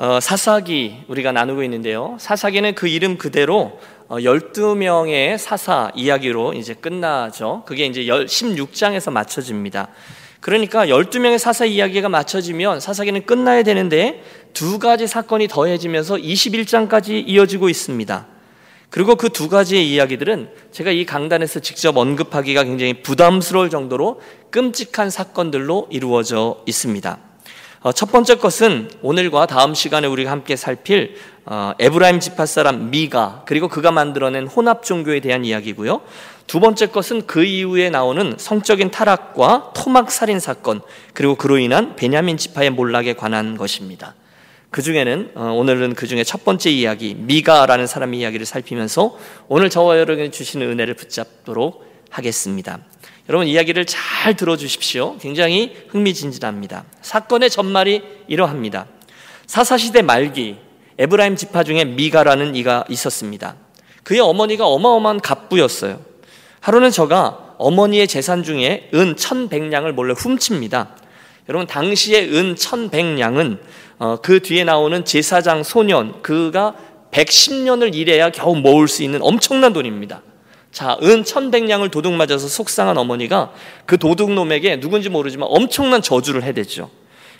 어, 사사기 우리가 나누고 있는데요. 사사기는 그 이름 그대로 어, 12명의 사사 이야기로 이제 끝나죠. 그게 이제 16장에서 맞춰집니다. 그러니까 12명의 사사 이야기가 맞춰지면 사사기는 끝나야 되는데 두 가지 사건이 더해지면서 21장까지 이어지고 있습니다. 그리고 그 두 가지의 이야기들은 제가 이 강단에서 직접 언급하기가 굉장히 부담스러울 정도로 끔찍한 사건들로 이루어져 있습니다. 어, 첫 번째 것은 오늘과 다음 시간에 우리가 함께 살필 어, 에브라임 지파 사람 미가 그리고 그가 만들어낸 혼합 종교에 대한 이야기고요. 두 번째 것은 그 이후에 나오는 성적인 타락과 토막 살인 사건 그리고 그로 인한 베냐민 지파의 몰락에 관한 것입니다. 그 중에는 어, 오늘은 그 중에 첫 번째 이야기 미가라는 사람의 이야기를 살피면서 오늘 저와 여러분이 주시는 은혜를 붙잡도록 하겠습니다. 여러분 이야기를 잘 들어주십시오. 굉장히 흥미진진합니다. 사건의 전말이 이러합니다. 사사시대 말기 에브라임 지파 중에 미가라는 이가 있었습니다. 그의 어머니가 어마어마한 갑부였어요. 하루는 저가 어머니의 재산 중에 은 천백냥을 몰래 훔칩니다. 여러분 당시의 은 천백냥은 어, 그 뒤에 나오는 제사장 소년 그가 110년을 일해야 겨우 모을 수 있는 엄청난 돈입니다. 자, 은 천백냥을 도둑 맞아서 속상한 어머니가 그 도둑놈에게 누군지 모르지만 엄청난 저주를 해댔죠.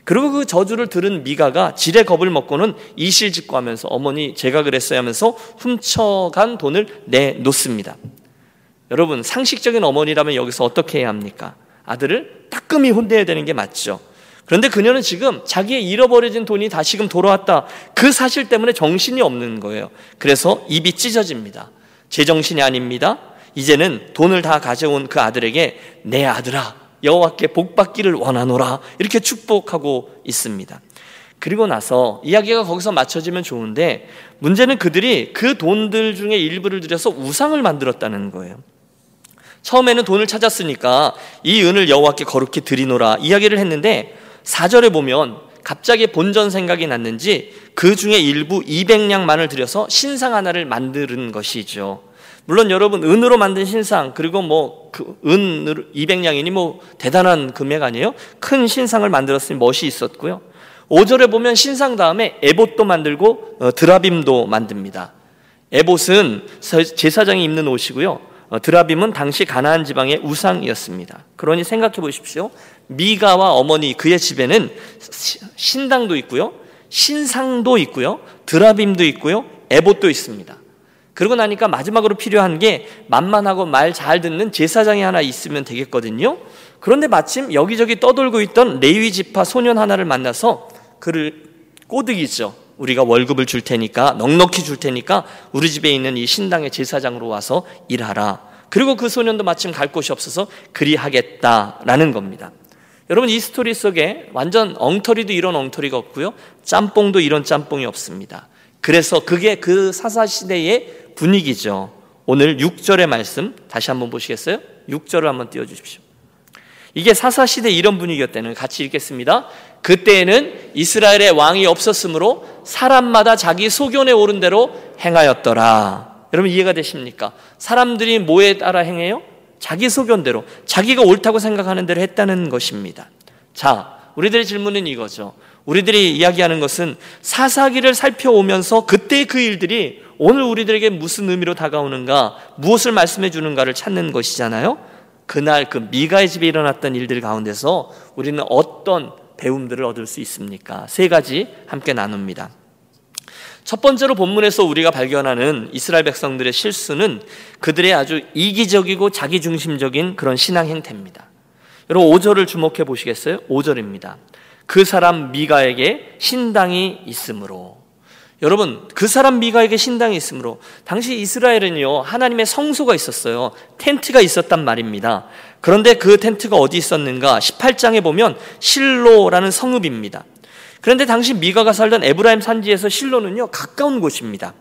그리고 그 저주를 들은 미가가 지레 겁을 먹고는 이실직고 하면서 어머니 제가 그랬어야 하면서 훔쳐간 돈을 내놓습니다. 여러분, 상식적인 어머니라면 여기서 어떻게 해야 합니까? 아들을 따끔히 혼내야 되는 게 맞죠. 그런데 그녀는 지금 자기의 잃어버려진 돈이 다시금 돌아왔다. 그 사실 때문에 정신이 없는 거예요. 그래서 입이 찢어집니다. 제정신이 아닙니다. 이제는 돈을 다 가져온 그 아들에게 내 아들아 여호와께 복 받기를 원하노라 이렇게 축복하고 있습니다. 그리고 나서 이야기가 거기서 맞춰지면 좋은데 문제는 그들이 그 돈들 중에 일부를 들여서 우상을 만들었다는 거예요. 처음에는 돈을 찾았으니까 이 은을 여호와께 거룩히 드리노라 이야기를 했는데 4절에 보면 갑자기 본전 생각이 났는지 그 중에 일부 200냥만을 들여서 신상 하나를 만드는 것이죠. 물론 여러분 은으로 만든 신상 그리고 뭐 그은 200냥이니 뭐 대단한 금액 아니에요? 큰 신상을 만들었으니 멋이 있었고요. 5절에 보면 신상 다음에 에봇도 만들고 어, 드라빔도 만듭니다. 에봇은 제사장이 입는 옷이고요. 어, 드라빔은 당시 가나안 지방의 우상이었습니다. 그러니 생각해 보십시오. 미가와 어머니 그의 집에는 신당도 있고요. 신상도 있고요. 드라빔도 있고요. 에봇도 있습니다. 그러고 나니까 마지막으로 필요한 게 만만하고 말 잘 듣는 제사장이 하나 있으면 되겠거든요. 그런데 마침 여기저기 떠돌고 있던 레위 지파 소년 하나를 만나서 그를 꼬드기죠. 우리가 월급을 줄 테니까 넉넉히 줄 테니까 우리 집에 있는 이 신당의 제사장으로 와서 일하라. 그리고 그 소년도 마침 갈 곳이 없어서 그리하겠다라는 겁니다. 여러분 이 스토리 속에 완전 엉터리도 이런 엉터리가 없고요. 짬뽕도 이런 짬뽕이 없습니다. 그래서 그게 그 사사 시대의 분위기죠. 오늘 6절의 말씀 다시 한번 보시겠어요? 6절을 한번 띄워 주십시오. 이게 사사 시대 이런 분위기였다는 같이 읽겠습니다. 그때에는 이스라엘의 왕이 없었으므로 사람마다 자기 소견에 오른 대로 행하였더라. 여러분 이해가 되십니까? 사람들이 뭐에 따라 행해요? 자기 소견대로 자기가 옳다고 생각하는 대로 했다는 것입니다. 자, 우리들의 질문은 이거죠. 우리들이 이야기하는 것은 사사기를 살펴오면서 그때 그 일들이 오늘 우리들에게 무슨 의미로 다가오는가, 무엇을 말씀해 주는가를 찾는 것이잖아요. 그날 그 미가의 집에 일어났던 일들 가운데서 우리는 어떤 배움들을 얻을 수 있습니까? 세 가지 함께 나눕니다. 첫 번째로 본문에서 우리가 발견하는 이스라엘 백성들의 실수는 그들의 아주 이기적이고 자기중심적인 그런 신앙 행태입니다. 여러분 5절을 주목해 보시겠어요? 5절입니다. 그 사람 미가에게 신당이 있으므로 여러분 그 사람 미가에게 신당이 있으므로 당시 이스라엘은요 하나님의 성소가 있었어요 텐트가 있었단 말입니다 그런데 그 텐트가 어디 있었는가 18장에 보면 실로라는 성읍입니다 그런데 당시 미가가 살던 에브라임 산지에서 실로는요 가까운 곳입니다.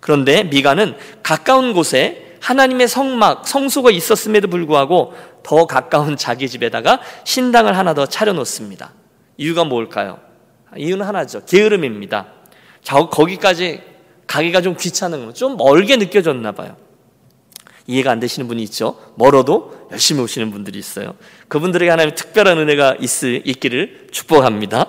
그런데 미가는 가까운 곳에 하나님의 성막, 성소가 있었음에도 불구하고 더 가까운 자기 집에다가 신당을 하나 더 차려놓습니다. 이유가 뭘까요? 이유는 하나죠. 게으름입니다. 거기까지 가기가 좀 귀찮은 거, 좀 멀게 느껴졌나 봐요. 이해가 안 되시는 분이 있죠. 멀어도 열심히 오시는 분들이 있어요. 그분들에게 하나님 특별한 은혜가 있, 있기를 축복합니다.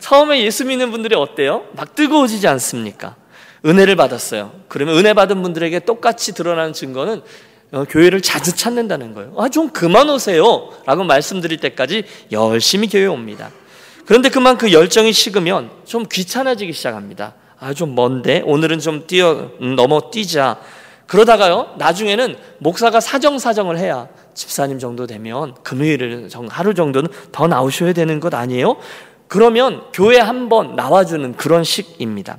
처음에 예수 믿는 분들이 어때요? 막 뜨거워지지 않습니까? 은혜를 받았어요. 그러면 은혜 받은 분들에게 똑같이 드러나는 증거는 어, 교회를 자주 찾는다는 거예요. 아, 좀 그만 오세요. 라고 말씀드릴 때까지 열심히 교회 옵니다. 그런데 그만 그 열정이 식으면 좀 귀찮아지기 시작합니다. 아, 좀 먼데? 오늘은 좀 뛰어, 음, 넘어 뛰자. 그러다가요, 나중에는 목사가 사정사정을 해야 집사님 정도 되면 금요일 하루 정도는 더 나오셔야 되는 것 아니에요? 그러면 교회 한 번 나와주는 그런 식입니다.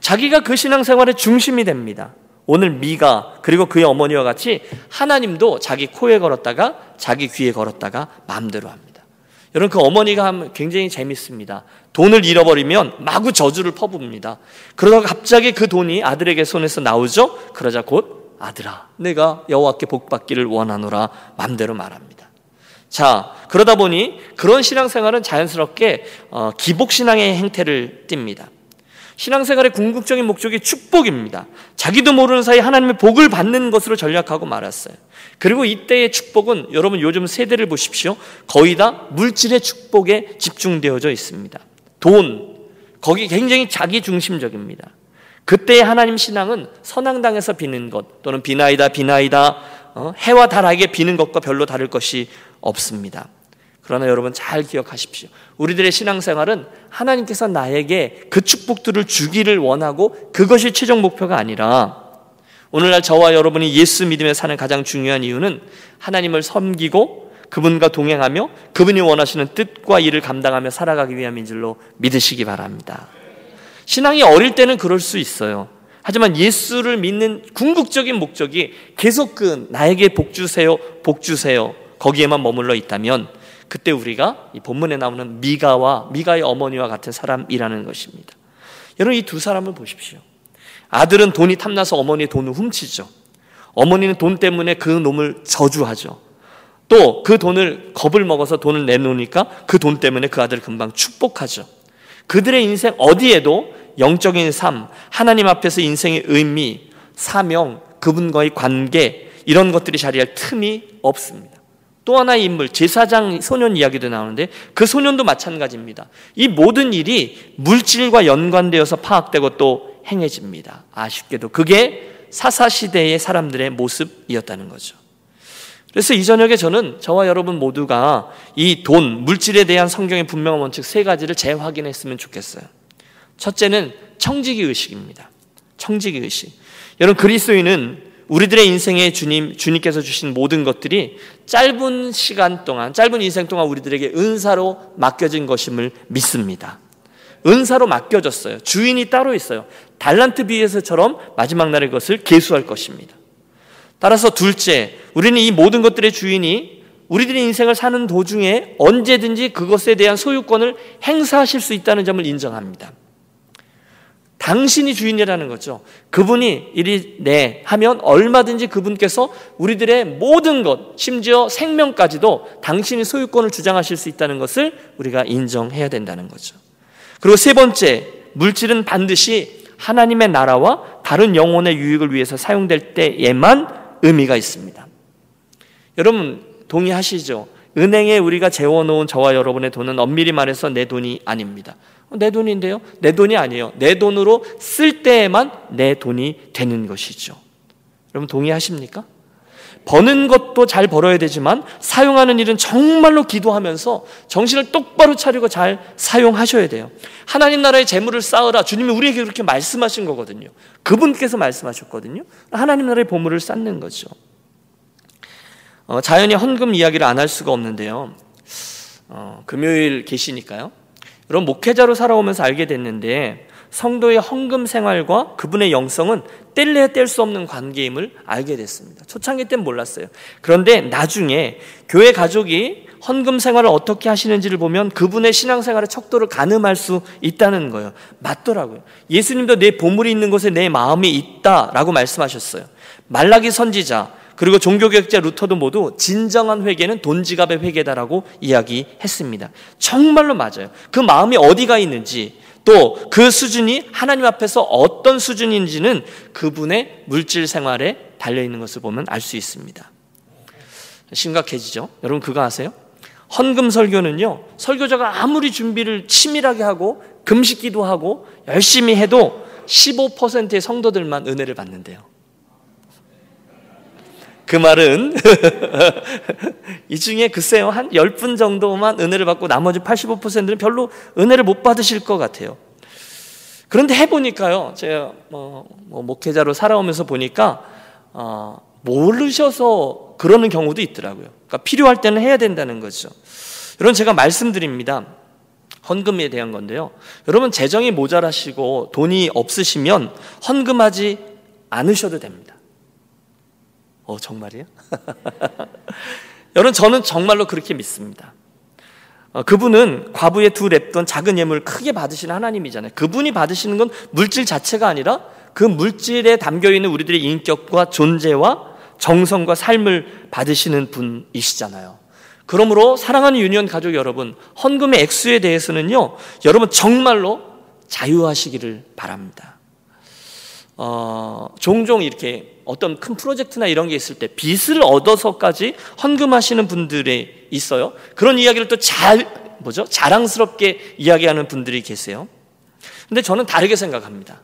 자기가 그 신앙생활의 중심이 됩니다. 오늘 미가 그리고 그의 어머니와 같이 하나님도 자기 코에 걸었다가 자기 귀에 걸었다가 마음대로 합니다. 여러분 그 어머니가 하면 굉장히 재밌습니다. 돈을 잃어버리면 마구 저주를 퍼붓니다. 그러다가 갑자기 그 돈이 아들에게 손에서 나오죠. 그러자 곧 아들아 내가 여호와께 복 받기를 원하노라 마음대로 말합니다. 자 그러다 보니 그런 신앙생활은 자연스럽게 어, 기복 신앙의 행태를 띱니다. 신앙생활의 궁극적인 목적이 축복입니다. 자기도 모르는 사이 하나님의 복을 받는 것으로 전략하고 말았어요. 그리고 이때의 축복은 여러분 요즘 세대를 보십시오. 거의 다 물질의 축복에 집중되어져 있습니다. 돈, 거기 굉장히 자기 중심적입니다. 그때의 하나님 신앙은 선앙당에서 비는 것 또는 비나이다 비나이다 어? 해와 달에게 비는 것과 별로 다를 것이 없습니다. 그러나 여러분 잘 기억하십시오. 우리들의 신앙생활은 하나님께서 나에게 그 축복들을 주기를 원하고 그것이 최종 목표가 아니라 오늘날 저와 여러분이 예수 믿으며 사는 가장 중요한 이유는 하나님을 섬기고 그분과 동행하며 그분이 원하시는 뜻과 일을 감당하며 살아가기 위함인 줄로 믿으시기 바랍니다. 신앙이 어릴 때는 그럴 수 있어요. 하지만 예수를 믿는 궁극적인 목적이 계속 그 나에게 복 주세요, 복 주세요. 거기에만 머물러 있다면 그때 우리가 이 본문에 나오는 미가와 미가의 어머니와 같은 사람이라는 것입니다. 여러분 이 두 사람을 보십시오. 아들은 돈이 탐나서 어머니의 돈을 훔치죠. 어머니는 돈 때문에 그 놈을 저주하죠. 또 그 돈을 겁을 먹어서 돈을 내놓으니까 그 돈 때문에 그 아들을 금방 축복하죠. 그들의 인생 어디에도 영적인 삶, 하나님 앞에서 인생의 의미, 사명, 그분과의 관계 이런 것들이 자리할 틈이 없습니다. 또 하나의 인물, 제사장 소년 이야기도 나오는데 그 소년도 마찬가지입니다. 이 모든 일이 물질과 연관되어서 파악되고 또 행해집니다. 아쉽게도 그게 사사 시대의 사람들의 모습이었다는 거죠. 그래서 이 저녁에 저는 저와 여러분 모두가 이 돈, 물질에 대한 성경의 분명한 원칙 세 가지를 재확인했으면 좋겠어요. 첫째는 청지기 의식입니다. 청지기 의식. 여러분 그리스도인은 우리들의 인생에 주님, 주님께서 주신 모든 것들이 짧은 시간 동안, 짧은 인생 동안 우리들에게 은사로 맡겨진 것임을 믿습니다. 은사로 맡겨졌어요. 주인이 따로 있어요. 달란트 비에서처럼 마지막 날의 것을 계수할 것입니다. 따라서 둘째, 우리는 이 모든 것들의 주인이 우리들의 인생을 사는 도중에 언제든지 그것에 대한 소유권을 행사하실 수 있다는 점을 인정합니다. 당신이 주인이라는 거죠. 그분이 이리 네 하면 얼마든지 그분께서 우리들의 모든 것, 심지어 생명까지도 당신이 소유권을 주장하실 수 있다는 것을 우리가 인정해야 된다는 거죠. 그리고 세 번째, 물질은 반드시 하나님의 나라와 다른 영혼의 유익을 위해서 사용될 때에만 의미가 있습니다. 여러분 동의하시죠? 은행에 우리가 재워놓은 저와 여러분의 돈은 엄밀히 말해서 내 돈이 아닙니다. 내 돈인데요? 내 돈이 아니에요. 내 돈으로 쓸 때에만 내 돈이 되는 것이죠. 여러분 동의하십니까? 버는 것도 잘 벌어야 되지만 사용하는 일은 정말로 기도하면서 정신을 똑바로 차리고 잘 사용하셔야 돼요. 하나님 나라의 재물을 쌓으라. 주님이 우리에게 그렇게 말씀하신 거거든요. 그분께서 말씀하셨거든요. 하나님 나라의 보물을 쌓는 거죠. 어, 자연히 헌금 이야기를 안 할 수가 없는데요. 어, 금요일 계시니까요. 여러분 목회자로 살아오면서 알게 됐는데 성도의 헌금 생활과 그분의 영성은 뗄래야 뗄 수 없는 관계임을 알게 됐습니다. 초창기 땐 몰랐어요. 그런데 나중에 교회 가족이 헌금 생활을 어떻게 하시는지를 보면 그분의 신앙생활의 척도를 가늠할 수 있다는 거예요. 맞더라고요. 예수님도 내 보물이 있는 곳에 내 마음이 있다라고 말씀하셨어요. 말라기 선지자 그리고 종교개혁자 루터도 모두 진정한 회개는 돈 지갑의 회개다라고 이야기했습니다. 정말로 맞아요. 그 마음이 어디가 있는지 또 그 수준이 하나님 앞에서 어떤 수준인지는 그분의 물질 생활에 달려 있는 것을 보면 알 수 있습니다. 심각해지죠. 여러분 그거 아세요? 헌금 설교는요, 설교자가 아무리 준비를 치밀하게 하고 금식기도 하고 열심히 해도 15%의 성도들만 은혜를 받는데요. 그 말은 이 중에 글쎄요 한 10분 정도만 은혜를 받고 나머지 85%는 별로 은혜를 못 받으실 것 같아요. 그런데 해보니까요 제가 뭐, 뭐 목회자로 살아오면서 보니까 어, 모르셔서 그러는 경우도 있더라고요. 그러니까 필요할 때는 해야 된다는 거죠. 여러분 제가 말씀드립니다. 헌금에 대한 건데요. 여러분 재정이 모자라시고 돈이 없으시면 헌금하지 않으셔도 됩니다. 어 정말이요? 여러분 저는 정말로 그렇게 믿습니다. 어, 그분은 과부의 두 랩돈 작은 예물을 크게 받으시는 하나님이잖아요. 그분이 받으시는 건 물질 자체가 아니라 그 물질에 담겨 있는 우리들의 인격과 존재와 정성과 삶을 받으시는 분이시잖아요. 그러므로 사랑하는 유니온 가족 여러분, 헌금의 액수에 대해서는요, 여러분 정말로 자유하시기를 바랍니다. 어, 종종 이렇게 어떤 큰 프로젝트나 이런 게 있을 때 빚을 얻어서까지 헌금하시는 분들이 있어요. 그런 이야기를 또 잘, 뭐죠? 자랑스럽게 이야기하는 분들이 계세요. 근데 저는 다르게 생각합니다.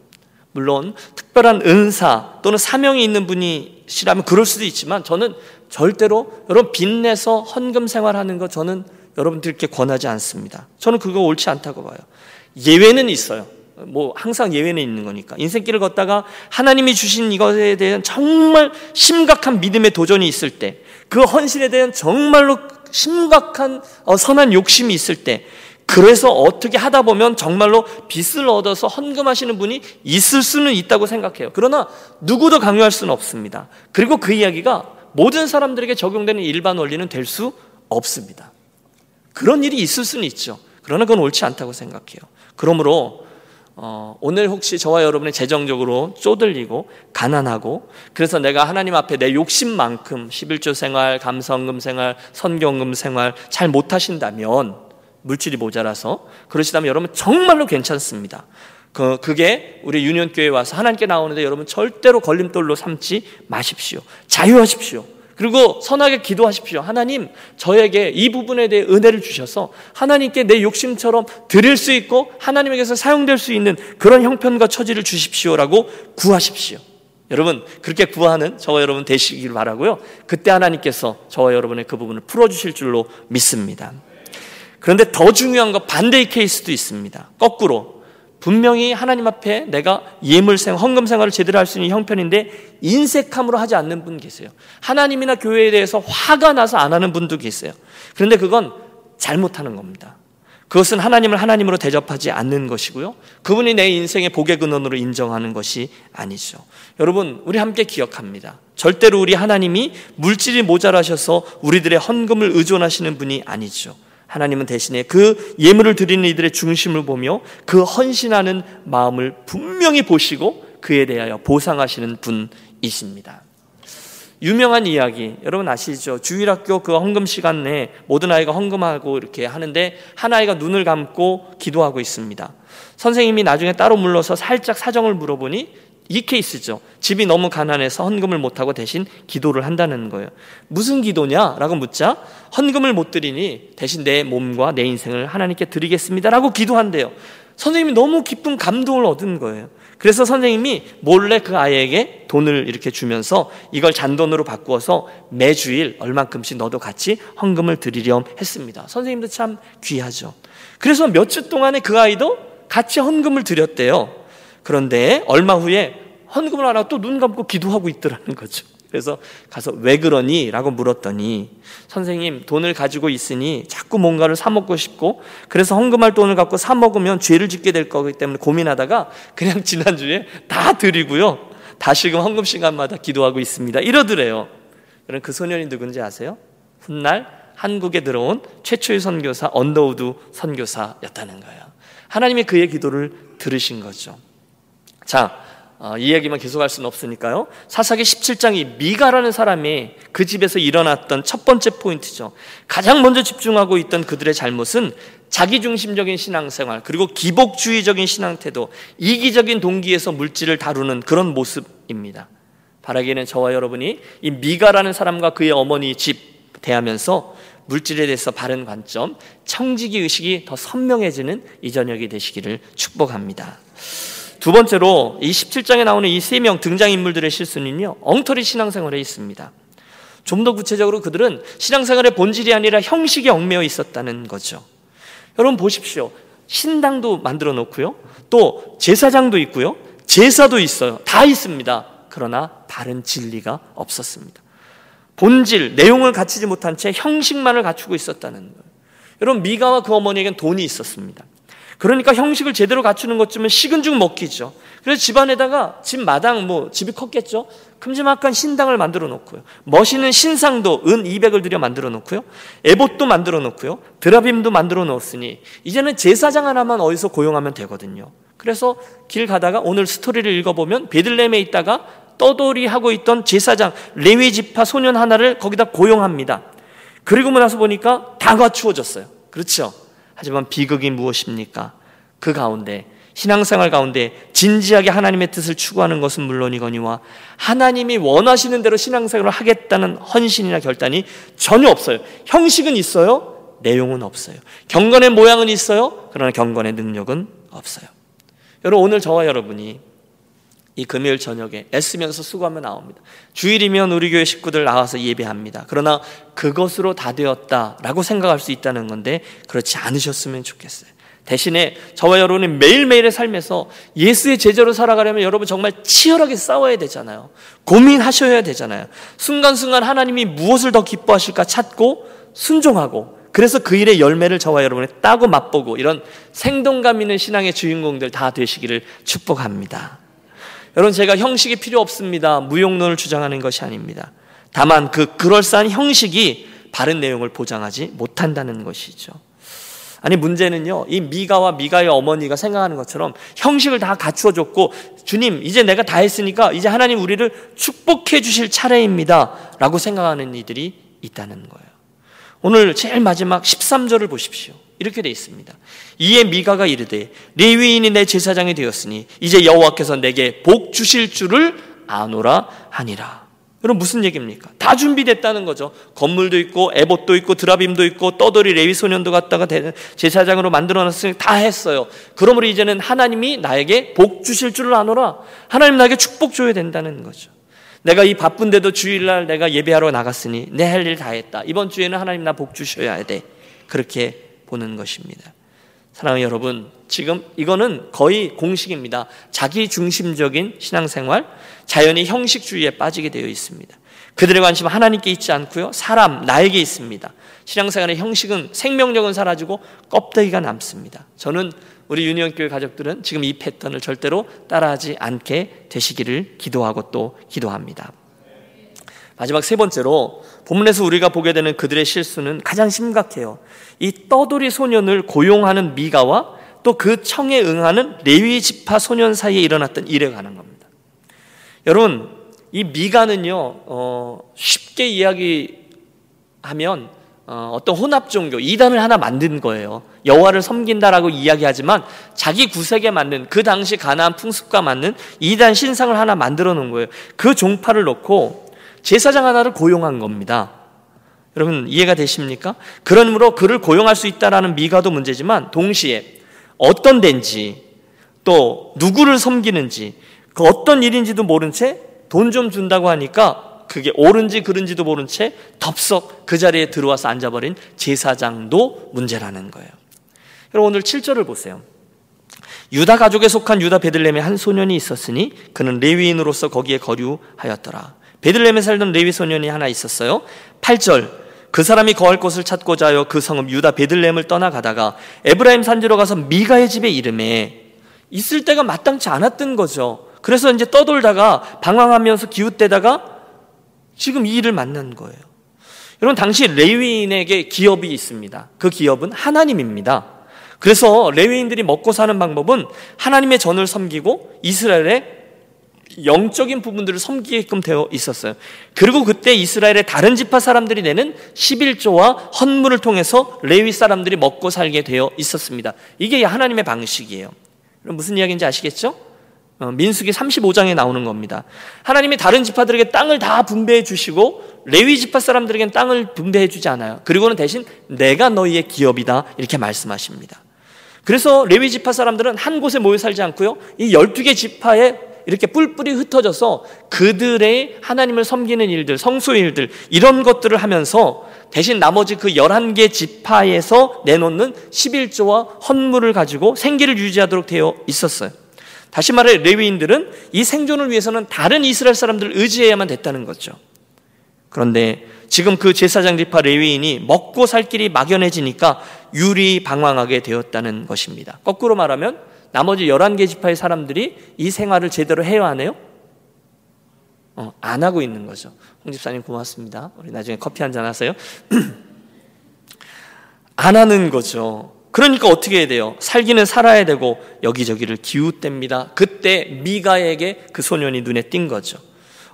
물론 특별한 은사 또는 사명이 있는 분이시라면 그럴 수도 있지만 저는 절대로 여러분 빚내서 헌금 생활하는 거 저는 여러분들께 권하지 않습니다. 저는 그거 옳지 않다고 봐요. 예외는 있어요. 뭐 항상 예외는 있는 거니까 인생길을 걷다가 하나님이 주신 이것에 대한 정말 심각한 믿음의 도전이 있을 때 그 헌신에 대한 정말로 심각한 어, 선한 욕심이 있을 때 그래서 어떻게 하다 보면 정말로 빚을 얻어서 헌금하시는 분이 있을 수는 있다고 생각해요. 그러나 누구도 강요할 수는 없습니다. 그리고 그 이야기가 모든 사람들에게 적용되는 일반 원리는 될 수 없습니다. 그런 일이 있을 수는 있죠. 그러나 그건 옳지 않다고 생각해요. 그러므로 어, 오늘 혹시 저와 여러분의 재정적으로 쪼들리고 가난하고 그래서 내가 하나님 앞에 내 욕심만큼 11조 생활, 감성금 생활, 선경금 생활 잘 못하신다면 물질이 모자라서 그러시다면 여러분 정말로 괜찮습니다. 그, 그게 우리 유년교회 와서 하나님께 나오는데 여러분 절대로 걸림돌로 삼지 마십시오. 자유하십시오. 그리고 선하게 기도하십시오. 하나님, 저에게 이 부분에 대해 은혜를 주셔서 하나님께 내 욕심처럼 드릴 수 있고 하나님에게서 사용될 수 있는 그런 형편과 처지를 주십시오라고 구하십시오. 여러분, 그렇게 구하는 저와 여러분 되시길 바라고요. 그때 하나님께서 저와 여러분의 그 부분을 풀어주실 줄로 믿습니다. 그런데 더 중요한 건 반대의 케이스도 있습니다. 거꾸로 분명히 하나님 앞에 내가 예물 생 헌금 생활을 제대로 할 수 있는 형편인데 인색함으로 하지 않는 분 계세요. 하나님이나 교회에 대해서 화가 나서 안 하는 분도 계세요. 그런데 그건 잘못하는 겁니다. 그것은 하나님을 하나님으로 대접하지 않는 것이고요. 그분이 내 인생의 복의 근원으로 인정하는 것이 아니죠. 여러분, 우리 함께 기억합니다. 절대로 우리 하나님이 물질이 모자라셔서 우리들의 헌금을 의존하시는 분이 아니죠. 하나님은 대신에 그 예물을 드리는 이들의 중심을 보며 그 헌신하는 마음을 분명히 보시고 그에 대하여 보상하시는 분이십니다. 유명한 이야기 여러분 아시죠? 주일학교 그 헌금 시간 내에 모든 아이가 헌금하고 이렇게 하는데 한 아이가 눈을 감고 기도하고 있습니다. 선생님이 나중에 따로 물러서 살짝 사정을 물어보니 이 케이스죠. 집이 너무 가난해서 헌금을 못하고 대신 기도를 한다는 거예요. 무슨 기도냐? 라고 묻자 헌금을 못 드리니 대신 내 몸과 내 인생을 하나님께 드리겠습니다. 라고 기도한대요. 선생님이 너무 기쁜 감동을 얻은 거예요. 그래서 선생님이 몰래 그 아이에게 돈을 이렇게 주면서 이걸 잔돈으로 바꾸어서 매주일 얼만큼씩 너도 같이 헌금을 드리렴 했습니다. 선생님도 참 귀하죠. 그래서 몇 주 동안에 그 아이도 같이 헌금을 드렸대요. 그런데 얼마 후에 헌금을 안 하고 또 눈 감고 기도하고 있더라는 거죠. 그래서 가서 왜 그러니? 라고 물었더니 선생님 돈을 가지고 있으니 자꾸 뭔가를 사 먹고 싶고 그래서 헌금할 돈을 갖고 사 먹으면 죄를 짓게 될 거기 때문에 고민하다가 그냥 지난주에 다 드리고요. 다시금 헌금 시간마다 기도하고 있습니다. 이러더래요. 여러분 그 소년이 누군지 아세요? 훗날 한국에 들어온 최초의 선교사 언더우드 선교사였다는 거예요. 하나님이 그의 기도를 들으신 거죠. 자, 어, 이 얘기만 계속할 수는 없으니까요. 사사기 17장이 미가라는 사람이 그 집에서 일어났던 첫 번째 포인트죠. 가장 먼저 집중하고 있던 그들의 잘못은 자기중심적인 신앙생활 그리고 기복주의적인 신앙태도 이기적인 동기에서 물질을 다루는 그런 모습입니다. 바라기에는 저와 여러분이 이 미가라는 사람과 그의 어머니 집 대하면서 물질에 대해서 바른 관점, 청지기 의식이 더 선명해지는 이 저녁이 되시기를 축복합니다. 두 번째로 이 17장에 나오는 이 세 명 등장인물들의 실수는요, 엉터리 신앙생활에 있습니다. 좀 더 구체적으로 그들은 신앙생활의 본질이 아니라 형식에 얽매여 있었다는 거죠. 여러분 보십시오. 신당도 만들어 놓고요. 또 제사장도 있고요. 제사도 있어요. 다 있습니다. 그러나 바른 진리가 없었습니다. 본질, 내용을 갖추지 못한 채 형식만을 갖추고 있었다는 거예요. 여러분, 미가와 그 어머니에겐 돈이 있었습니다. 그러니까 형식을 제대로 갖추는 것쯤은 식은 죽 먹기죠. 그래서 집안에다가 집 마당 뭐 집이 컸겠죠. 큼지막한 신당을 만들어 놓고요. 멋있는 신상도 은 200을 들여 만들어 놓고요. 에봇도 만들어 놓고요. 드라빔도 만들어 놓았으니 이제는 제사장 하나만 어디서 고용하면 되거든요. 그래서 길 가다가 오늘 스토리를 읽어보면 베들렘에 있다가 떠돌이 하고 있던 제사장 레위 지파 소년 하나를 거기다 고용합니다. 그리고 나서 보니까 다 갖추어졌어요. 그렇죠? 하지만 비극이 무엇입니까? 그 가운데 신앙생활 가운데 진지하게 하나님의 뜻을 추구하는 것은 물론이거니와 하나님이 원하시는 대로 신앙생활을 하겠다는 헌신이나 결단이 전혀 없어요. 형식은 있어요. 내용은 없어요. 경건의 모양은 있어요. 그러나 경건의 능력은 없어요. 여러분 오늘 저와 여러분이 이 금요일 저녁에 애쓰면서 수고하며 나옵니다. 주일이면 우리 교회 식구들 나와서 예배합니다. 그러나 그것으로 다 되었다라고 생각할 수 있다는 건데 그렇지 않으셨으면 좋겠어요. 대신에 저와 여러분이 매일매일의 삶에서 예수의 제자로 살아가려면 여러분 정말 치열하게 싸워야 되잖아요. 고민하셔야 되잖아요. 순간순간 하나님이 무엇을 더 기뻐하실까 찾고 순종하고 그래서 그 일의 열매를 저와 여러분이 따고 맛보고 이런 생동감 있는 신앙의 주인공들 다 되시기를 축복합니다. 여러분 제가 형식이 필요 없습니다. 무용론을 주장하는 것이 아닙니다. 다만 그 그럴싸한 형식이 바른 내용을 보장하지 못한다는 것이죠. 아니 문제는요. 이 미가와 미가의 어머니가 생각하는 것처럼 형식을 다 갖추어 줬고 주님 이제 내가 다 했으니까 이제 하나님 우리를 축복해 주실 차례입니다라고 생각하는 이들이 있다는 거예요. 오늘 제일 마지막 13절을 보십시오. 이렇게 돼 있습니다. 이에 미가가 이르되 레위인이 내 제사장이 되었으니 이제 여호와께서 내게 복 주실 줄을 아노라 하니라. 여러분 무슨 얘기입니까? 다 준비됐다는 거죠. 건물도 있고 에봇도 있고 드라빔도 있고 떠돌이 레위 소년도 갖다가 제사장으로 만들어 놨으니 다 했어요. 그러므로 이제는 하나님이 나에게 복 주실 줄을 아노라. 하나님 나에게 축복 줘야 된다는 거죠. 내가 이 바쁜데도 주일날 내가 예배하러 나갔으니 내 할 일 다 했다. 이번 주에는 하나님 나 복 주셔야 돼. 그렇게 보는 것입니다. 사랑하는 여러분, 지금 이거는 거의 공식입니다. 자기 중심적인 신앙생활, 자연히 형식주의에 빠지게 되어 있습니다. 그들의 관심은 하나님께 있지 않고요. 사람, 나에게 있습니다. 신앙생활의 형식은 생명력은 사라지고 껍데기가 남습니다. 저는 우리 유니온교회 가족들은 지금 이 패턴을 절대로 따라하지 않게 되시기를 기도하고 또 기도합니다. 마지막 세 번째로 본문에서 우리가 보게 되는 그들의 실수는 가장 심각해요. 이 떠돌이 소년을 고용하는 미가와 또 그 청에 응하는 레위 지파 소년 사이에 일어났던 일에 관한 겁니다. 여러분, 이 미가는요, 어, 쉽게 이야기하면 어, 어떤 혼합 종교 이단을 하나 만든 거예요. 여호와를 섬긴다라고 이야기하지만 자기 구색에 맞는 그 당시 가나안 풍습과 맞는 이단 신상을 하나 만들어 놓은 거예요. 그 종파를 놓고 제사장 하나를 고용한 겁니다. 여러분 이해가 되십니까? 그러므로 그를 고용할 수 있다라는 미가도 문제지만 동시에 어떤 데인지 또 누구를 섬기는지 그 어떤 일인지도 모른 채 돈 좀 준다고 하니까 그게 옳은지 그른지도 모른 채 덥석 그 자리에 들어와서 앉아버린 제사장도 문제라는 거예요. 여러분 오늘 7절을 보세요. 유다 가족에 속한 유다 베들렘에 한 소년이 있었으니 그는 레위인으로서 거기에 거류하였더라. 베들레헴에 살던 레위 소년이 하나 있었어요. 8절 그 사람이 거할 곳을 찾고자 하여 그 성읍 유다 베들레헴을 떠나가다가 에브라임 산지로 가서 미가의 집에 이름에 있을 때가 마땅치 않았던 거죠. 그래서 이제 떠돌다가 방황하면서 기웃대다가 지금 이 일을 만난 거예요. 여러분 당시 레위인에게 기업이 있습니다. 그 기업은 하나님입니다. 그래서 레위인들이 먹고 사는 방법은 하나님의 전을 섬기고 이스라엘의 영적인 부분들을 섬기게끔 되어 있었어요. 그리고 그때 이스라엘의 다른 지파 사람들이 내는 11조와 헌물을 통해서 레위 사람들이 먹고 살게 되어 있었습니다. 이게 하나님의 방식이에요. 무슨 이야기인지 아시겠죠? 어, 민수기 35장에 나오는 겁니다. 하나님이 다른 지파들에게 땅을 다 분배해 주시고 레위 지파 사람들에겐 땅을 분배해 주지 않아요. 그리고는 대신 내가 너희의 기업이다 이렇게 말씀하십니다. 그래서 레위 지파 사람들은 한 곳에 모여 살지 않고요. 이 12개 지파에 이렇게 뿔뿔이 흩어져서 그들의 하나님을 섬기는 일들, 성소의 일들 이런 것들을 하면서 대신 나머지 그 11개 지파에서 내놓는 11조와 헌물을 가지고 생계를 유지하도록 되어 있었어요. 다시 말해 레위인들은 이 생존을 위해서는 다른 이스라엘 사람들을 의지해야만 됐다는 거죠. 그런데 지금 그 제사장 지파 레위인이 먹고 살 길이 막연해지니까 유리 방황하게 되었다는 것입니다. 거꾸로 말하면 나머지 11개 지파의 사람들이 이 생활을 제대로 해야 하네요? 어, 안 하고 있는 거죠. 홍 집사님 고맙습니다. 우리 나중에 커피 한 잔 하세요. 안 하는 거죠. 그러니까 어떻게 해야 돼요? 살기는 살아야 되고 여기저기를 기웃댑니다. 그때 미가에게 그 소년이 눈에 띈 거죠.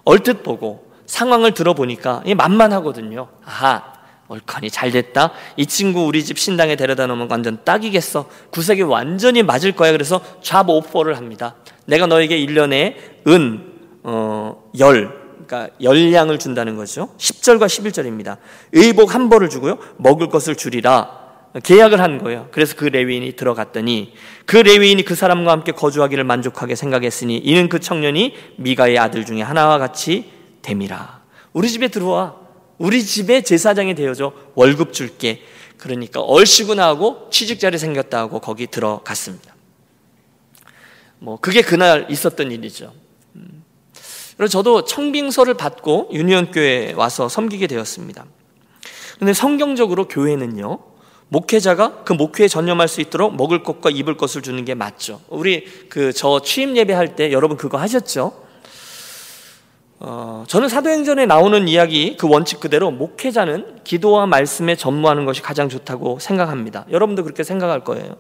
얼뜻 보고 상황을 들어보니까 만만하거든요. 아하, 얼커니 잘 됐다. 이 친구 우리 집 신당에 데려다 놓으면 완전 딱이겠어. 구색이 완전히 맞을 거야. 그래서 잡 오퍼를 합니다. 내가 너에게 1년에 은, 어, 열, 그러니까 열량을 준다는 거죠. 10절과 11절입니다. 의복 한 벌을 주고요. 먹을 것을 주리라. 계약을 한 거예요. 그래서 그 레위인이 들어갔더니 그 레위인이 그 사람과 함께 거주하기를 만족하게 생각했으니 이는 그 청년이 미가의 아들 중에 하나와 같이 됨이라. 우리 집에 들어와. 우리 집에 제사장이 되어줘. 월급 줄게. 그러니까 얼씨구나 하고 취직자리 생겼다 하고 거기 들어갔습니다. 뭐 그게 그날 있었던 일이죠. 음. 그래서 저도 청빙서를 받고 유니온 교회에 와서 섬기게 되었습니다. 근데 성경적으로 교회는요. 목회자가 그 목회에 전념할 수 있도록 먹을 것과 입을 것을 주는 게 맞죠. 우리 그 저 취임 예배할 때 여러분 그거 하셨죠? 어, 저는 사도행전에 나오는 이야기 그 원칙 그대로 목회자는 기도와 말씀에 전무하는 것이 가장 좋다고 생각합니다. 여러분도 그렇게 생각할 거예요.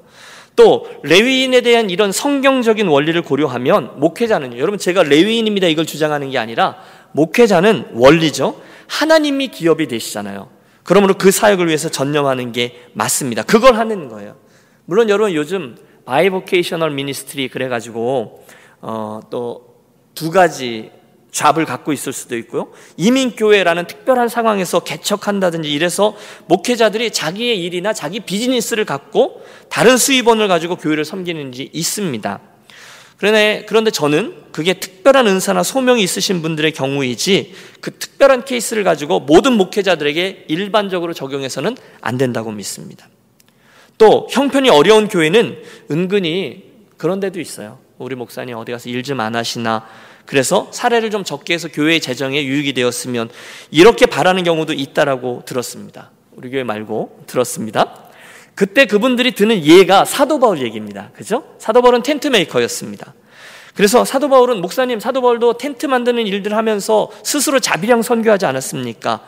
또 레위인에 대한 이런 성경적인 원리를 고려하면 목회자는 여러분 제가 레위인입니다 이걸 주장하는 게 아니라 목회자는 원리죠. 하나님이 기업이 되시잖아요. 그러므로 그 사역을 위해서 전념하는 게 맞습니다. 그걸 하는 거예요. 물론 여러분 요즘 bivocational ministry 그래가지고 어, 또 두 가지 잡을 갖고 있을 수도 있고요. 이민교회라는 특별한 상황에서 개척한다든지 이래서 목회자들이 자기의 일이나 자기 비즈니스를 갖고 다른 수입원을 가지고 교회를 섬기는 지 있습니다. 그런데, 그런데 저는 그게 특별한 은사나 소명이 있으신 분들의 경우이지 그 특별한 케이스를 가지고 모든 목회자들에게 일반적으로 적용해서는 안 된다고 믿습니다. 또 형편이 어려운 교회는 은근히 그런 데도 있어요. 우리 목사님 어디 가서 일 좀 안 하시나 그래서 사례를 좀 적게 해서 교회의 재정에 유익이 되었으면 이렇게 바라는 경우도 있다라고 들었습니다. 우리 교회 말고 들었습니다. 그때 그분들이 드는 예가 사도 바울 얘기입니다. 그죠? 사도 바울은 텐트 메이커였습니다. 그래서 사도 바울은 목사님 사도 바울도 텐트 만드는 일들 하면서 스스로 자비량 선교하지 않았습니까?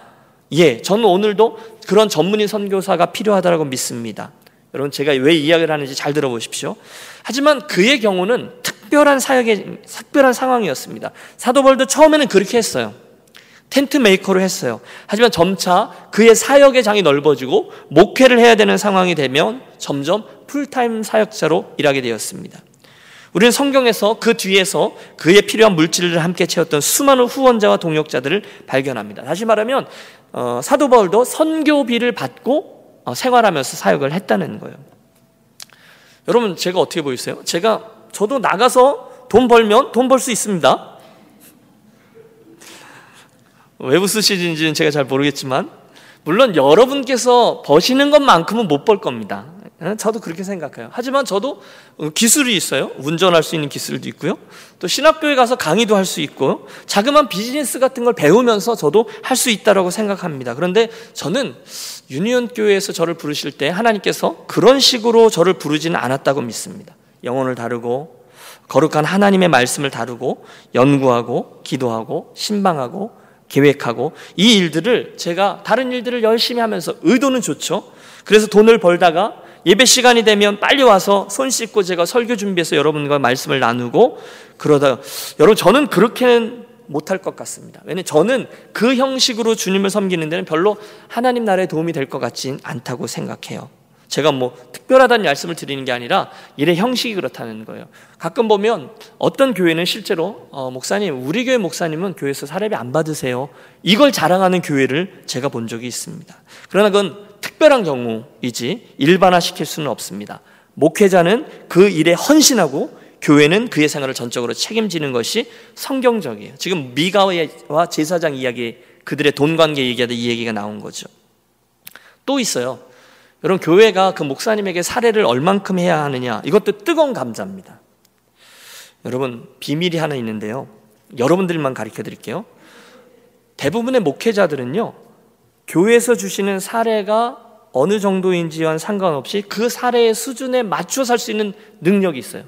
예, 저는 오늘도 그런 전문인 선교사가 필요하다고 믿습니다. 여러분 제가 왜 이야기를 하는지 잘 들어보십시오. 하지만 그의 경우는 특 별한 사역의 특별한 상황이었습니다. 사도 바울도 처음에는 그렇게 했어요. tent maker로 했어요. 하지만 점차 그의 사역의 장이 넓어지고 목회를 해야 되는 상황이 되면 점점 풀타임 사역자로 일하게 되었습니다. 우리는 성경에서 그 뒤에서 그의 필요한 물질을 함께 채웠던 수많은 후원자와 동역자들을 발견합니다. 다시 말하면 어, 사도 바울도 선교비를 받고 어, 생활하면서 사역을 했다는 거예요. 여러분 제가 어떻게 보이세요? 제가 저도 나가서 돈 벌면 돈 벌 수 있습니다. 왜 웃으시는지는 제가 잘 모르겠지만 물론 여러분께서 버시는 것만큼은 못 벌 겁니다. 어, 저도 그렇게 생각해요. 하지만 저도 기술이 있어요. 운전할 수 있는 기술도 있고요. 또 신학교에 가서 강의도 할 수 있고 자그마한 비즈니스 같은 걸 배우면서 저도 할 수 있다라고 생각합니다. 그런데 저는 유니온 교회에서 저를 부르실 때 하나님께서 그런 식으로 저를 부르지는 않았다고 믿습니다. 영혼을 다루고 거룩한 하나님의 말씀을 다루고 연구하고 기도하고 신방하고 계획하고 이 일들을 제가 다른 일들을 열심히 하면서 의도는 좋죠. 그래서 돈을 벌다가 예배 시간이 되면 빨리 와서 손 씻고 제가 설교 준비해서 여러분과 말씀을 나누고 그러다 여러분 저는 그렇게는 못할 것 같습니다. 왜냐면 저는 그 형식으로 주님을 섬기는 데는 별로 하나님 나라에 도움이 될 것 같진 않다고 생각해요. 제가 뭐 특별하다는 말씀을 드리는 게 아니라 일의 형식이 그렇다는 거예요. 가끔 보면 어떤 교회는 실제로 어, 목사님, 우리 교회 목사님은 교회에서 사례비 안 받으세요. 이걸 자랑하는 교회를 제가 본 적이 있습니다. 그러나 그건 특별한 경우이지 일반화시킬 수는 없습니다. 목회자는 그 일에 헌신하고 교회는 그의 생활을 전적으로 책임지는 것이 성경적이에요. 지금 미가와 제사장 이야기, 그들의 돈 관계 얘기하다 이 얘기가 나온 거죠. 또 있어요. 여러분 교회가 그 목사님에게 사례를 얼만큼 해야 하느냐 이것도 뜨거운 감자입니다. 여러분 비밀이 하나 있는데요. 여러분들만 가르쳐 드릴게요. 대부분의 목회자들은요. 교회에서 주시는 사례가 어느 정도인지와 상관없이 그 사례의 수준에 맞춰 살 수 있는 능력이 있어요.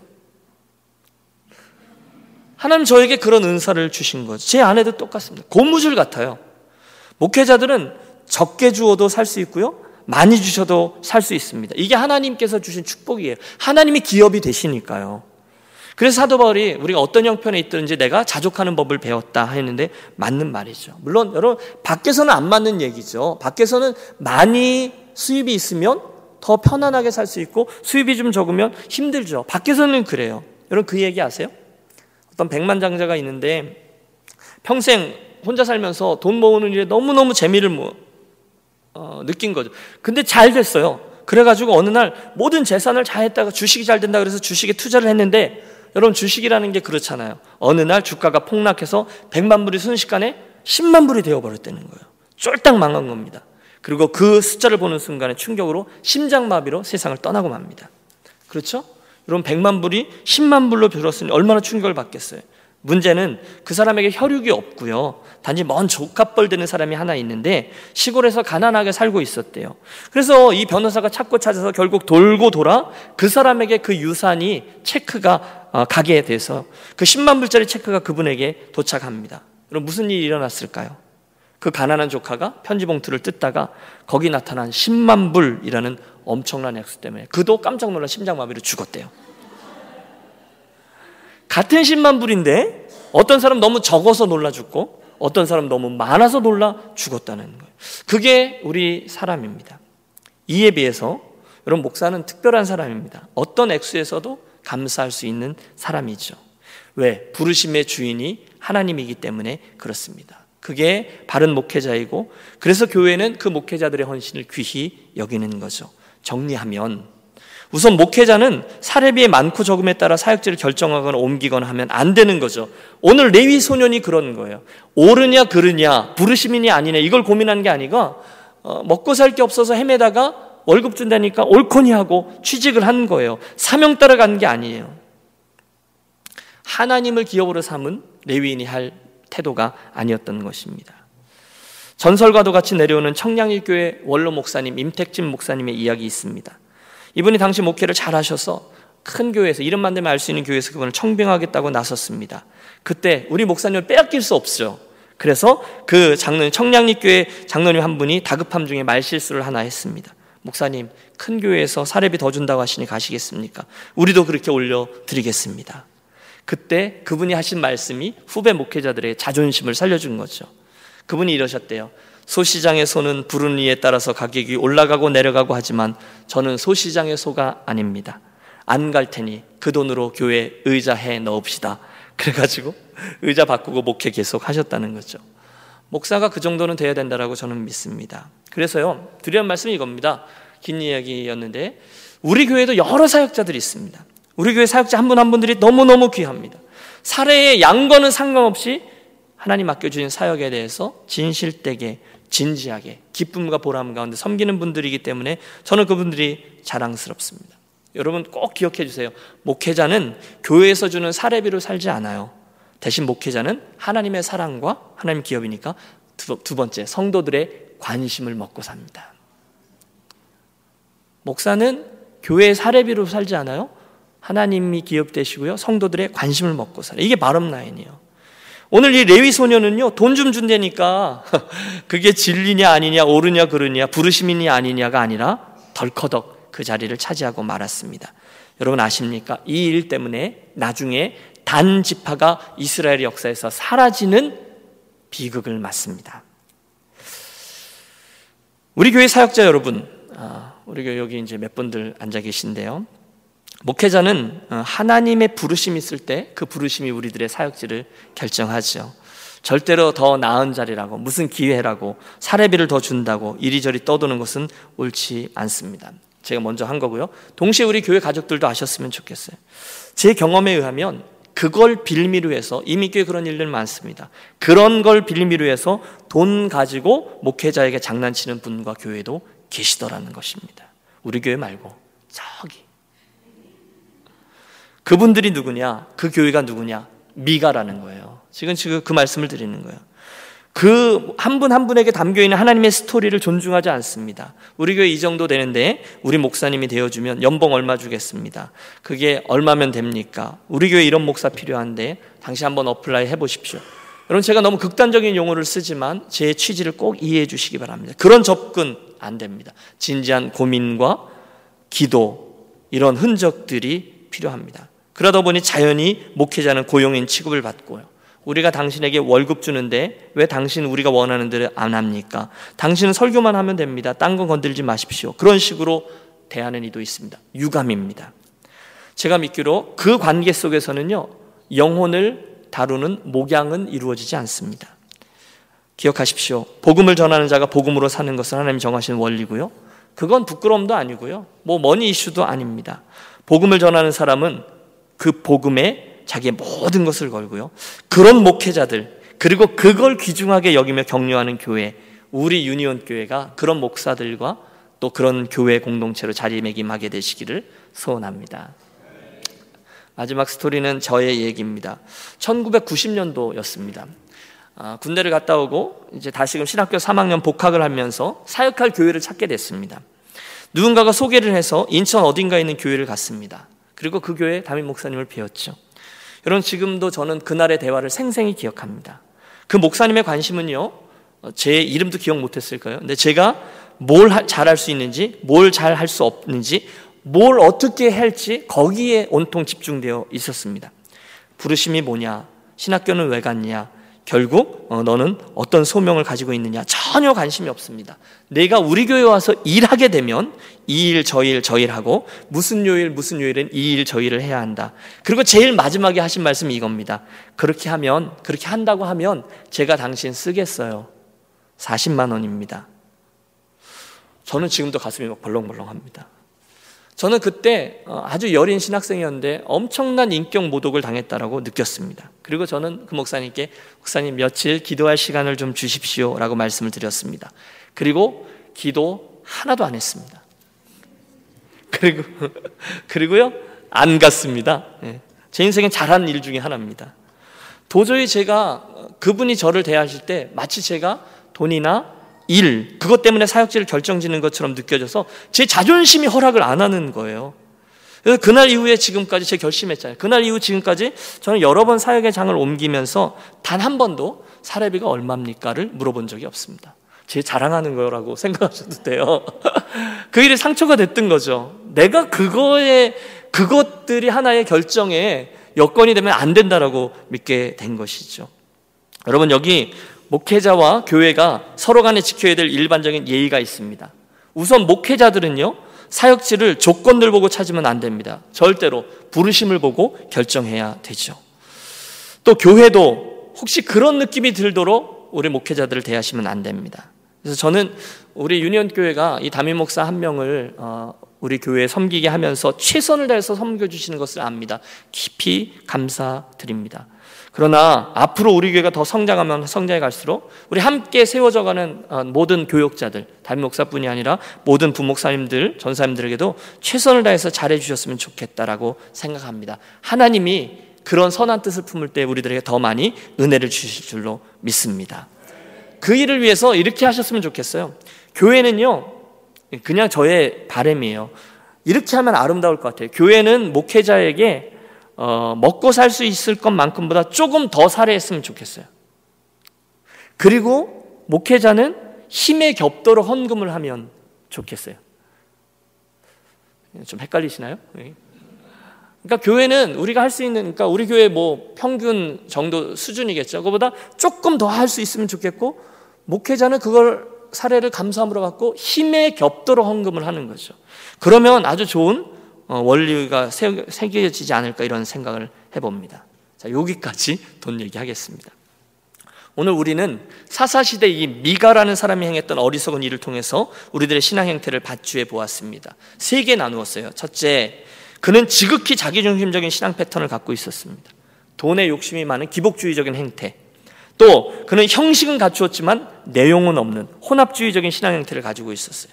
하나님 저에게 그런 은사를 주신 거죠. 제 아내도 똑같습니다. 고무줄 같아요. 목회자들은 적게 주어도 살 수 있고요. 많이 주셔도 살 수 있습니다. 이게 하나님께서 주신 축복이에요. 하나님이 기업이 되시니까요. 그래서 사도 바울이 우리가 어떤 형편에 있든지 내가 자족하는 법을 배웠다 했는데 맞는 말이죠. 물론 여러분 밖에서는 안 맞는 얘기죠. 밖에서는 많이 수입이 있으면 더 편안하게 살 수 있고 수입이 좀 적으면 힘들죠. 밖에서는 그래요. 여러분 그 얘기 아세요? 어떤 백만장자가 있는데 평생 혼자 살면서 돈 모으는 일에 너무너무 재미를 어, 느낀 거죠. 근데 잘 됐어요. 그래가지고 어느 날 모든 재산을 다 했다가 주식이 잘 된다 그래서 주식에 투자를 했는데 여러분 주식이라는 게 그렇잖아요. 어느 날 주가가 폭락해서 100만 불이 순식간에 10만 불이 되어버렸다는 거예요. 쫄딱 망한 겁니다. 그리고 그 숫자를 보는 순간에 충격으로 심장마비로 세상을 떠나고 맙니다. 그렇죠? 여러분 100만 불이 10만 불로 줄었으니 얼마나 충격을 받겠어요. 문제는 그 사람에게 혈육이 없고요. 단지 먼 조카뻘 되는 사람이 하나 있는데 시골에서 가난하게 살고 있었대요. 그래서 이 변호사가 찾고 찾아서 결국 돌고 돌아 그 사람에게 그 유산이 체크가 어, 가게 돼서 그 10만 불짜리 체크가 그분에게 도착합니다. 그럼 무슨 일이 일어났을까요? 그 가난한 조카가 편지 봉투를 뜯다가 거기 나타난 10만 불이라는 엄청난 액수 때문에 그도 깜짝 놀라 심장마비로 죽었대요. 같은 10만 불인데 어떤 사람 너무 적어서 놀라 죽고 어떤 사람 너무 많아서 놀라 죽었다는 거예요. 그게 우리 사람입니다. 이에 비해서 여러분 목사는 특별한 사람입니다. 어떤 액수에서도 감사할 수 있는 사람이죠. 왜? 부르심의 주인이 하나님이기 때문에 그렇습니다. 그게 바른 목회자이고 그래서 교회는 그 목회자들의 헌신을 귀히 여기는 거죠. 정리하면 우선 목회자는 사례비의 많고 적음에 따라 사역지를 결정하거나 옮기거나 하면 안 되는 거죠. 오늘 레위 소년이 그런 거예요. 옳으냐 그르냐 부르심이냐 아니냐 이걸 고민한 게 아니가 어, 먹고 살 게 없어서 헤매다가 월급 준다니까 옳거니 하고 취직을 한 거예요. 사명 따라 간 게 아니에요. 하나님을 기업으로 삼은 레위인이 할 태도가 아니었던 것입니다. 전설과도 같이 내려오는 청량일교회 원로 목사님 임택진 목사님의 이야기 있습니다. 이분이 당시 목회를 잘 하셔서 큰 교회에서 이름만 대면 알 수 있는 교회에서 그분을 청빙하겠다고 나섰습니다. 그때 우리 목사님을 빼앗길 수 없죠. 그래서 그 장로님 청량리교회 장로님 한 분이 다급함 중에 말실수를 하나 했습니다. 목사님 큰 교회에서 사례비 더 준다고 하시니 가시겠습니까? 우리도 그렇게 올려 드리겠습니다. 그때 그분이 하신 말씀이 후배 목회자들의 자존심을 살려준 거죠. 그분이 이러셨대요. 소시장의 소는 부른 이에 따라서 가격이 올라가고 내려가고 하지만 저는 소시장의 소가 아닙니다. 안 갈 테니 그 돈으로 교회 의자 해 넣읍시다. 그래가지고 의자 바꾸고 목회 계속 하셨다는 거죠. 목사가 그 정도는 돼야 된다라고 저는 믿습니다. 그래서요, 드리는 말씀이 이겁니다. 긴 이야기였는데, 우리 교회도 여러 사역자들이 있습니다. 우리 교회 사역자 한 분한 분들이 너무너무 귀합니다. 사례의 양과는 상관없이 하나님 맡겨주신 사역에 대해서 진실되게 진지하게 기쁨과 보람 가운데 섬기는 분들이기 때문에 저는 그분들이 자랑스럽습니다. 여러분 꼭 기억해 주세요. 목회자는 교회에서 주는 사례비로 살지 않아요. 대신 목회자는 하나님의 사랑과 하나님 기업이니까 두, 두 번째 성도들의 관심을 먹고 삽니다. 목사는 교회의 사례비로 살지 않아요. 하나님이 기업되시고요. 성도들의 관심을 먹고 살아요. 이게 바름 라인이에요. 오늘 이 레위 소녀는요, 돈 좀 준다니까 그게 진리냐 아니냐, 옳으냐 그르냐, 부르심이냐 아니냐가 아니라 덜커덕 그 자리를 차지하고 말았습니다. 여러분 아십니까? 이 일 때문에 나중에 단 지파가 이스라엘 역사에서 사라지는 비극을 맞습니다. 우리 교회 사역자 여러분, 아, 우리 교회 여기 이제 몇 분들 앉아 계신데요. 목회자는 어, 하나님의 부르심이 있을 때 그 부르심이 우리들의 사역지를 결정하죠. 절대로 더 나은 자리라고 무슨 기회라고 사례비를 더 준다고 이리저리 떠도는 것은 옳지 않습니다. 제가 먼저 한 거고요. 동시에 우리 교회 가족들도 아셨으면 좋겠어요. 제 경험에 의하면 그걸 빌미로 해서 이미 꽤 그런 일들 많습니다. 그런 걸 빌미로 해서 돈 가지고 목회자에게 장난치는 분과 교회도 계시더라는 것입니다. 우리 교회 말고 저기 그분들이 누구냐? 그 교회가 누구냐? 미가라는 거예요. 지금 지금 그 말씀을 드리는 거예요. 그 한 분 한 분에게 담겨 있는 하나님의 스토리를 존중하지 않습니다. 우리 교회 이 정도 되는데 우리 목사님이 되어 주면 연봉 얼마 주겠습니다. 그게 얼마면 됩니까? 우리 교회 이런 목사 필요한데 당신 한번 apply 해 보십시오. 여러분 제가 너무 극단적인 용어를 쓰지만 제 취지를 꼭 이해해 주시기 바랍니다. 그런 접근 안 됩니다. 진지한 고민과 기도 이런 흔적들이 필요합니다. 그러다 보니 자연히 목회자는 고용인 취급을 받고요. 우리가 당신에게 월급 주는데 왜 당신 우리가 원하는 대로 안 합니까? 당신은 설교만 하면 됩니다. 딴 건 건들지 마십시오. 그런 식으로 대하는 이도 있습니다. 유감입니다. 제가 믿기로 그 관계 속에서는요, 영혼을 다루는 목양은 이루어지지 않습니다. 기억하십시오. 복음을 전하는 자가 복음으로 사는 것은 하나님 정하신 원리고요. 그건 부끄러움도 아니고요. 뭐 머니 이슈도 아닙니다. 복음을 전하는 사람은 그 복음에 자기의 모든 것을 걸고요. 그런 목회자들, 그리고 그걸 귀중하게 여기며 격려하는 교회, 우리 유니온 교회가 그런 목사들과 또 그런 교회 공동체로 자리매김하게 되시기를 소원합니다. 마지막 스토리는 저의 얘기입니다. 1990년도였습니다. 아, 군대를 갔다 오고 이제 다시금 신학교 3학년 복학을 하면서 사역할 교회를 찾게 됐습니다. 누군가가 소개를 해서 인천 어딘가에 있는 교회를 갔습니다. 그리고 그 교회 담임 목사님을 뵈었죠. 여러분 지금도 저는 그날의 대화를 생생히 기억합니다. 그 목사님의 관심은요. 어, 제 이름도 기억 못했을까요? 근데 제가 뭘 잘할 수 있는지, 뭘 잘할 수 없는지, 뭘 어떻게 할지 거기에 온통 집중되어 있었습니다. 부르심이 뭐냐? 신학교는 왜 갔냐? 결국 어, 너는 어떤 소명을 가지고 있느냐 전혀 관심이 없습니다. 내가 우리 교회 와서 일하게 되면 이 일 저 일 저 일 하고 무슨 요일 무슨 요일은 이일 저 일을 해야 한다. 그리고 제일 마지막에 하신 말씀이 이겁니다. 그렇게 하면 그렇게 한다고 하면 제가 당신 쓰겠어요. 40만 원입니다. 저는 지금도 가슴이 막 벌렁벌렁합니다. 저는 그때 어, 아주 여린 신학생이었는데 엄청난 인격 모독을 당했다라고 느꼈습니다. 그리고 저는 그 목사님께 목사님 며칠 기도할 시간을 좀 주십시오라고 말씀을 드렸습니다. 그리고 기도 하나도 안 했습니다. 그리고 그리고요 안 갔습니다. 예. 제 인생에 잘한 일 중에 하나입니다. 도저히 제가 그분이 저를 대하실 때 마치 제가 돈이나 일, 그것 때문에 사역지를 결정짓는 것처럼 느껴져서 제 자존심이 허락을 안 하는 거예요. 그래서 그날 이후에 지금까지 제 결심했잖아요. 그날 이후 지금까지 저는 여러 번 사역의 장을 옮기면서 단 한 번도 사례비가 얼마입니까를 물어본 적이 없습니다. 제 자랑하는 거라고 생각하셔도 돼요. 그 일이 상처가 됐던 거죠. 내가 그거에, 그것들이 하나의 결정에 여건이 되면 안 된다라고 믿게 된 것이죠. 여러분, 여기 목회자와 교회가 서로 간에 지켜야 될 일반적인 예의가 있습니다. 우선 목회자들은요, 사역지를 조건들 보고 찾으면 안 됩니다. 절대로 부르심을 보고 결정해야 되죠. 또 교회도 혹시 그런 느낌이 들도록 우리 목회자들을 대하시면 안 됩니다. 그래서 저는 우리 유니온 교회가 이 담임 목사 한 명을 어, 우리 교회에 섬기게 하면서 최선을 다해서 섬겨 주시는 것을 압니다. 깊이 감사드립니다. 그러나 앞으로 우리 교회가 더 성장하면 성장해 갈수록 우리 함께 세워져 가는 어, 모든 교역자들, 담임 목사뿐이 아니라 모든 부목사님들, 전사님들에게도 최선을 다해서 잘해 주셨으면 좋겠다라고 생각합니다. 하나님이 그런 선한 뜻을 품을 때 우리들에게 더 많이 은혜를 주실 줄로 믿습니다. 그 일을 위해서 이렇게 하셨으면 좋겠어요. 교회는요, 그냥 저의 바램이에요. 이렇게 하면 아름다울 것 같아요. 교회는 목회자에게 어, 먹고 살 수 있을 것만큼보다 조금 더 살해했으면 좋겠어요. 그리고 목회자는 힘에 겹도록 헌금을 하면 좋겠어요. 좀 헷갈리시나요? 네. 그러니까 교회는 우리가 할 수 있는, 그러니까 우리 교회 뭐 평균 정도 수준이겠죠. 그보다 조금 더 할 수 있으면 좋겠고, 목회자는 그걸 사례를 감사함으로 갖고 힘에 겹도록 헌금을 하는 거죠. 그러면 아주 좋은 어, 원리가 새겨지지 않을까 이런 생각을 해봅니다. 자, 여기까지 돈 얘기하겠습니다. 오늘 우리는 사사시대 이 미가라는 사람이 행했던 어리석은 일을 통해서 우리들의 신앙 행태를 받주해 보았습니다. 세 개 나누었어요. 첫째, 그는 지극히 자기중심적인 신앙 패턴을 갖고 있었습니다. 돈에 욕심이 많은 기복주의적인 행태. 또 그는 형식은 갖추었지만 내용은 없는 혼합주의적인 신앙 행태를 가지고 있었어요.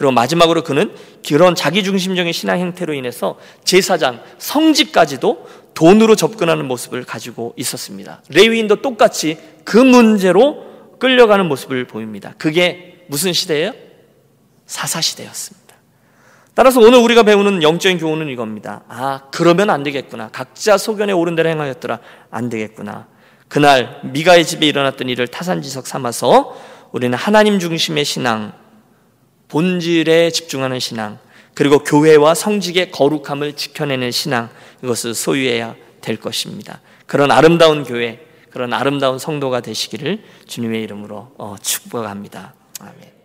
그리고 마지막으로 그는 그런 자기중심적인 신앙 행태로 인해서 제사장, 성직까지도 돈으로 접근하는 모습을 가지고 있었습니다. 레위인도 똑같이 그 문제로 끌려가는 모습을 보입니다. 그게 무슨 시대예요? 사사시대였습니다. 따라서 오늘 우리가 배우는 영적인 교훈은 이겁니다. 아, 그러면 안 되겠구나. 각자 소견에 오른 대로 행하였더라. 안 되겠구나. 그날 미가의 집에 일어났던 일을 타산지석 삼아서 우리는 하나님 중심의 신앙, 본질에 집중하는 신앙, 그리고 교회와 성직의 거룩함을 지켜내는 신앙, 이것을 소유해야 될 것입니다. 그런 아름다운 교회, 그런 아름다운 성도가 되시기를 주님의 이름으로 어, 축복합니다. 아멘.